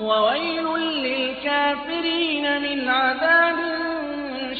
وويل للكافرين من عذاب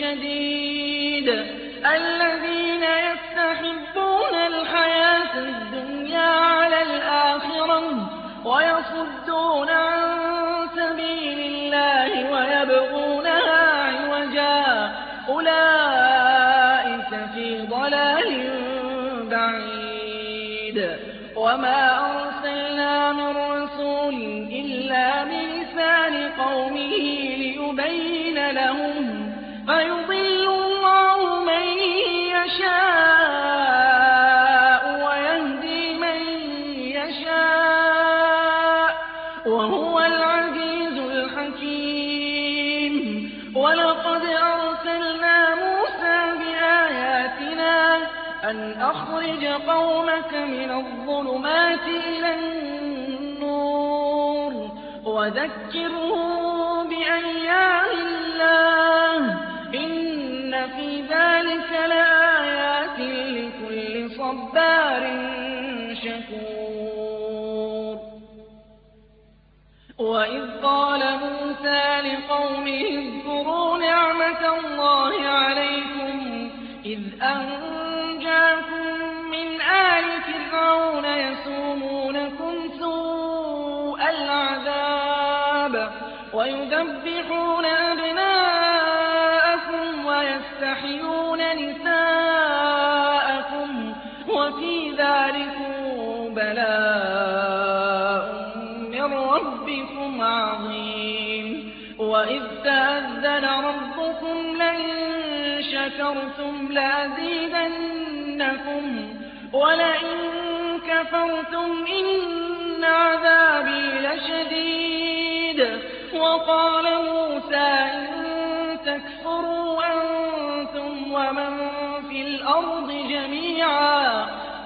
شديد. الذين يستحبون الحياة الدنيا على الآخرة لهم فيضل الله من يشاء ويهدي من يشاء وهو العزيز الحكيم. ولقد أرسلنا موسى بآياتنا أن أخرج قومك من الظلمات إلى النور وذكرهم صبار شكور. وإذ قال موسى لقومه اذكروا نعمة الله عليكم إذ أنجاكم من آل فرعون يسومونكم سوء العذاب ويذبحون أبناءكم ويستحيون نساءكم وفي ذلكم بلاء من ربكم عظيم. وإذ تأذن ربكم لئن شكرتم لأزيدنكم ولئن كفرتم إن عذابي لشديد. وقال موسى إن تكفروا أنتم ومن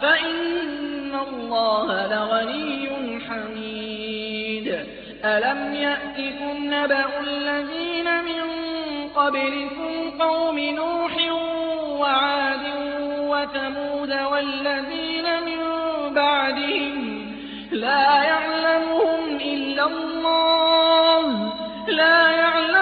فإن الله لغني حميد. ألم يأتكم نبأ الذين من قبلكم قوم نوح وعاد وثمود والذين من بعدهم لا يعلمهم إلا الله لا يعلمهم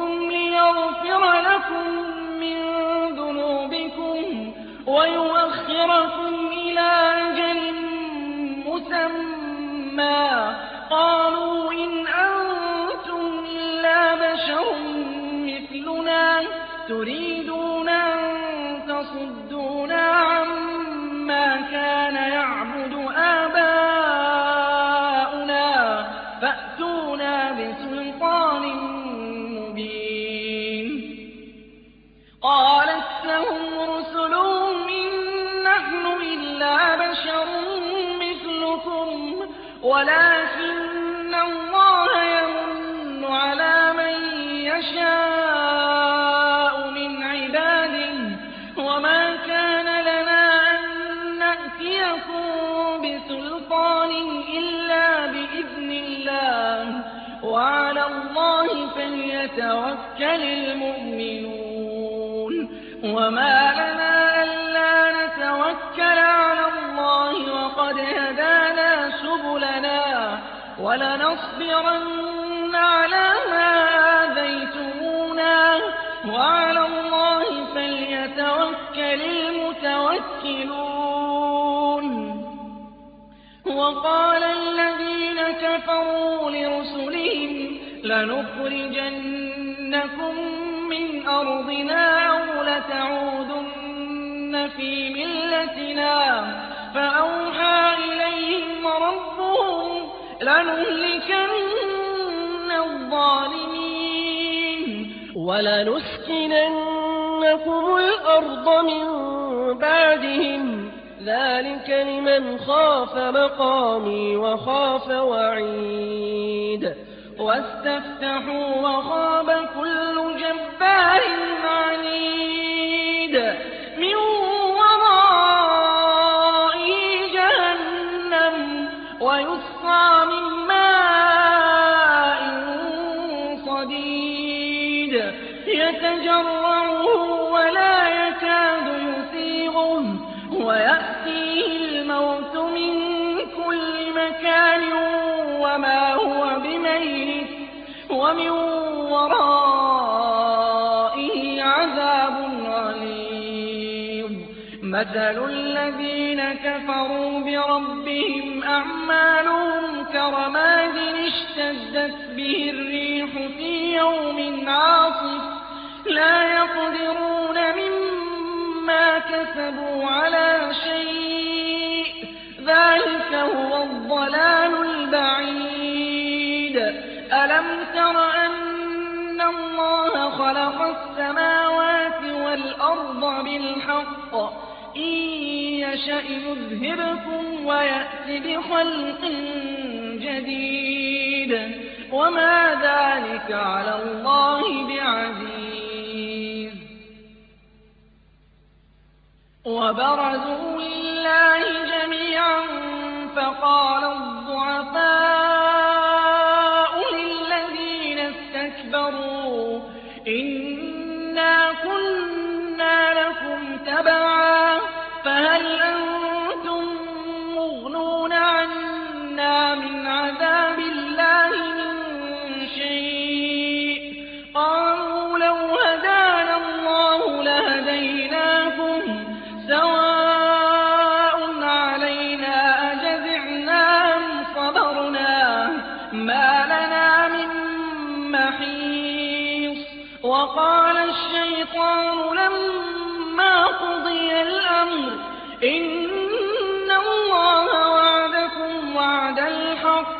ليغفر لكم من ذنوبكم ويؤخركم إلى أجل مسمى. قالوا إن أنتم إلا بشر مثلنا. تريدون ولكن الله يمن على من يشاء من عباده وما كان لنا أن نأتيكم بسلطان إلا بإذن الله وعلى الله فليتوكل المؤمنون. ولنصبرن على ما آذيتمونا. وعلى الله فليتوكل المتوكلون. وَقَالَ الَّذِينَ كَفَرُوا لِرُسُلِهِمْ لَنُخْرِجَنَّكُم مِّنْ أَرْضِنَا أَوْ لَتَعُودُنَّ فِي مِلَّتِنَا. فَأَوْحَىٰ لَنُهْلِكَنَّ الظَّالِمِينَ وَلَنُسْكِنَنَّكُمُ الْأَرْضَ مِن بَعْدِهِمْ ۚ. ذَٰلِكَ لِمَنْ خَافَ مَقَامِي وَخَافَ وَعِيدِ. وَاسْتَفْتَحُوا وَخَابَ كُلُّ جَبَّارٍ عَنِيدٍ. مِّن مَّثَلُ الَّذِينَ كَفَرُوا بِرَبِّهِمْ أَعْمَالُهُمْ كَرَمَادٍ اشْتَدَّتْ بِهِ الرِّيحُ فِي يَوْمٍ عَاصِفٍ. لَّا يَقْدِرُونَ مِمَّا كَسَبُوا عَلَىٰ شَيْءٍ ۚ. ذَٰلِكَ هُوَ الضَّلَالُ الْبَعِيدُ. أَلَمْ تَرَ أَنَّ اللَّهَ خَلَقَ السَّمَاوَاتِ وَالْأَرْضَ بِالْحَقِّ ۚ؟ يَشَأْ يُذْهِبْكُمْ وَيَأْتِ بِخَلْقٍ جَدِيدٍ ۚ وَمَا ذَٰلِكَ عَلَى اللَّهِ بِعَزِيزٍ وَبَرَزُوا لِلَّهِ جَمِيعًا فَقَالَ الضُّعَفَاءُ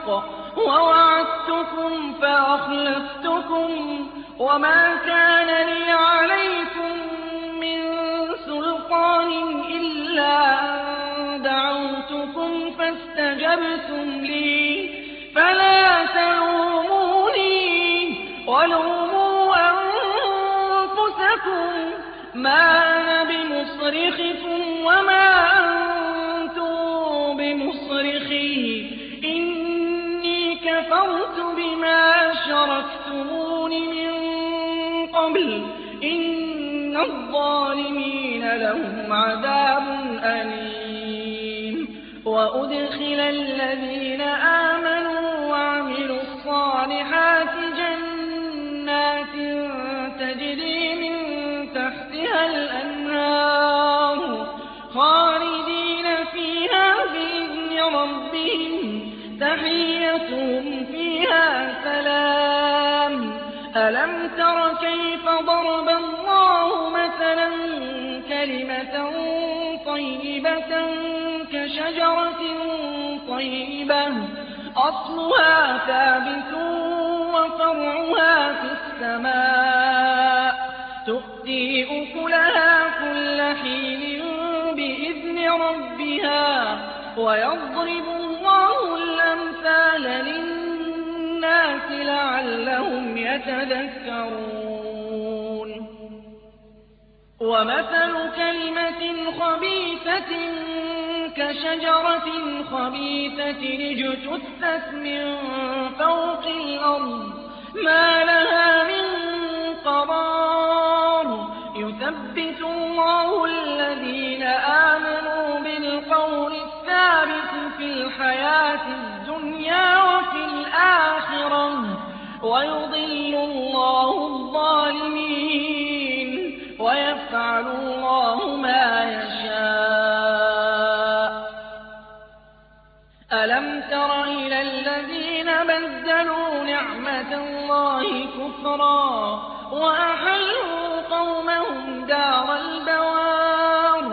الْحَقِّ وَوَعَدتُّكُمْ فَأَخْلَفْتُكُمْ ۖ وَمَا كَانَ لِيَ عَلَيْكُم مِّن سُلْطَانٍ إِلَّا أَن دَعَوْتُكُمْ فَاسْتَجَبْتُمْ لِي ۖ. فَلَا تَلُومُونِي وَلُومُوا أَنفُسَكُم ۖ. مَّا أَنَا بِمُصْرِخِكُمْ بِمَا أَشْرَكْتُمُونِ مِن قَبْلُ ۗ إِنَّ الظَّالِمِينَ لَهُمْ عَذَابٌ أَلِيمٌ وَأُدْخِلَ الَّذِينَ أَلَمْ تَرَ كَيْفَ ضَرَبَ اللَّهُ مَثَلًا كَلِمَةً طَيِّبَةً كَشَجَرَةٍ طَيِّبَةٍ أَصْلُهَا ثَابِتٌ وَفَرْعُهَا فِي السَّمَاءِ تُؤْتِي أُكُلَهَا كُلَّ حِينٍ بِإِذْنِ رَبِّهَا ۗ وَيَضْرِبُ لَعَلَّهُمْ يَتَذَكَّرُونَ وَمَثَلُ كَلِمَةٍ خَبِيثَةٍ كَشَجَرَةٍ خَبِيثَةٍ اجْتُثَّتْ مِن فَوْقِ الْأَرْضِ مَا لَهَا مِن قَرَارٍ. يُثَبِّتُ اللَّهُ الَّذِينَ آمَنُوا بِالْقَوْلِ الثَّابِتِ فِي الْحَيَاةِ الدُّنْيَا وَفِي الْآخِرَةِ ۖ. وَيُضِلُّ اللَّهُ الظَّالِمِينَ وَيَفْعَلُ اللَّهُ مَا يَشَاءُ ۗ. أَلَمْ تَرَ إِلَى الَّذِينَ بَدَّلُوا نعمة اللَّهِ كُفْرًا وَأَحَلُّوا قَوْمَهُمْ دَارَ الْبَوَارِ ۖ.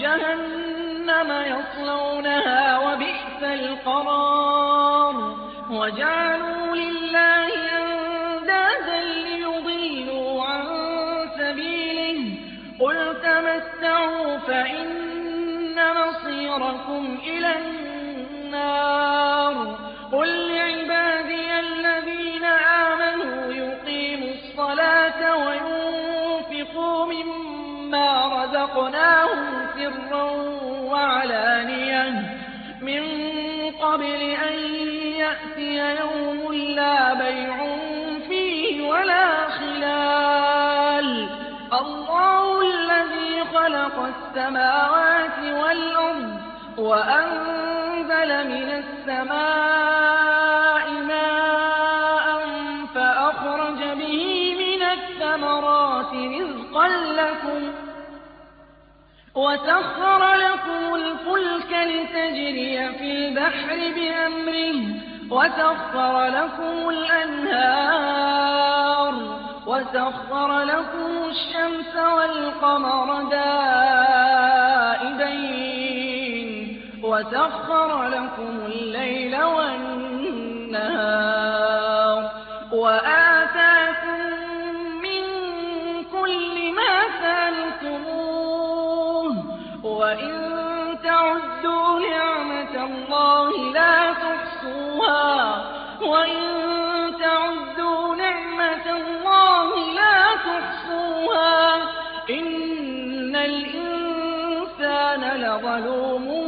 جَهَنَّمَ يَصْلَوْنَهَا ۖ وَبِئْسَ الْقَرَارُ. قُلْ تَمَتَّعُوا فَإِنَّ مَصِيرَكُمْ إِلَى النَّارِ السَّمَاوَاتِ وَالْأَرْضَ وَأَنزَلَ مِنَ السَّمَاءِ مَاءً فَأَخْرَجَ بِهِ مِنَ الثَّمَرَاتِ رِزْقًا لَّكُمْ ۖ وَسَخَّرَ لَكُمُ الْفُلْكَ لِتَجْرِيَ فِي الْبَحْرِ بِأَمْرِهِ وَسَخَّرَ لَكُمُ الْأَنْهَارَ وَسَخَّرَ لَكُمُ الشَّمْسَ وَالْقَمَرَ دَائِبَيْنِ وَسَخَّرَ لَكُمُ اللَّيْلَ وَالنَّهَارَ وَآتَاكُم مِّن كُلِّ مَا سَأَلْتُمُوهُ ۚ وَإِن تَعُدُّوا نِعْمَةَ اللَّهِ لَا تُحْصُوهَا ۗ وَإِن تَعُدُّوا نِعْمَةَ اللَّهِ لَا تُحْصُوهَا ۗ إِنَّ الْإِنسَانَ لَظَلُومٌ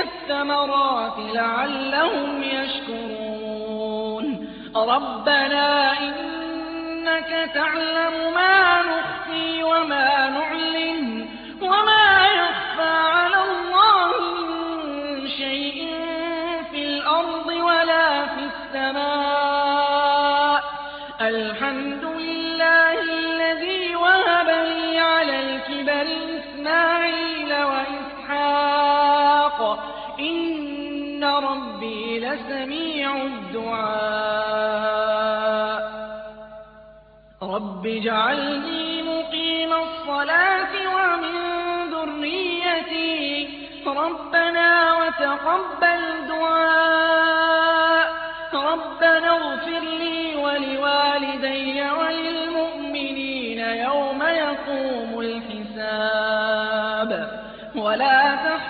الثَّمَرَاتِ لَعَلَّهُمْ يَشْكُرُونَ. رَبَّنَا إِنَّكَ تَعْلَمُ مَا نُخْفِي وَمَا نُعْلِنُ. إِنَّ رَبِّي لَسَمِيعُ الدُّعَاءِ. رَبِّ اجْعَلْنِي مُقِيمَ الصَّلَاةِ وَمِن ذُرِّيَّتِي ۚ. رَبَّنَا وَتَقَبَّلْ دُعَاءِ. رَبَّنَا اغْفِرْ لِي وَلِوَالِدَيَّ وَلِلْمُؤْمِنِينَ يَوْمَ يَقُومُ الْحِسَابُ. وَلَا تَحْسَبَنَّ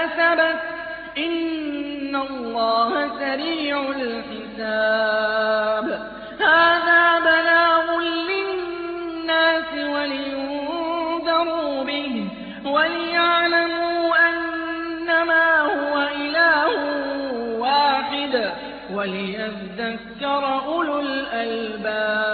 كسبت. إن الله سريع الحساب. هذا بلاغ للناس ولينذروا به وليعلموا أنما هو إله واحد وليذكر أولو الألباب.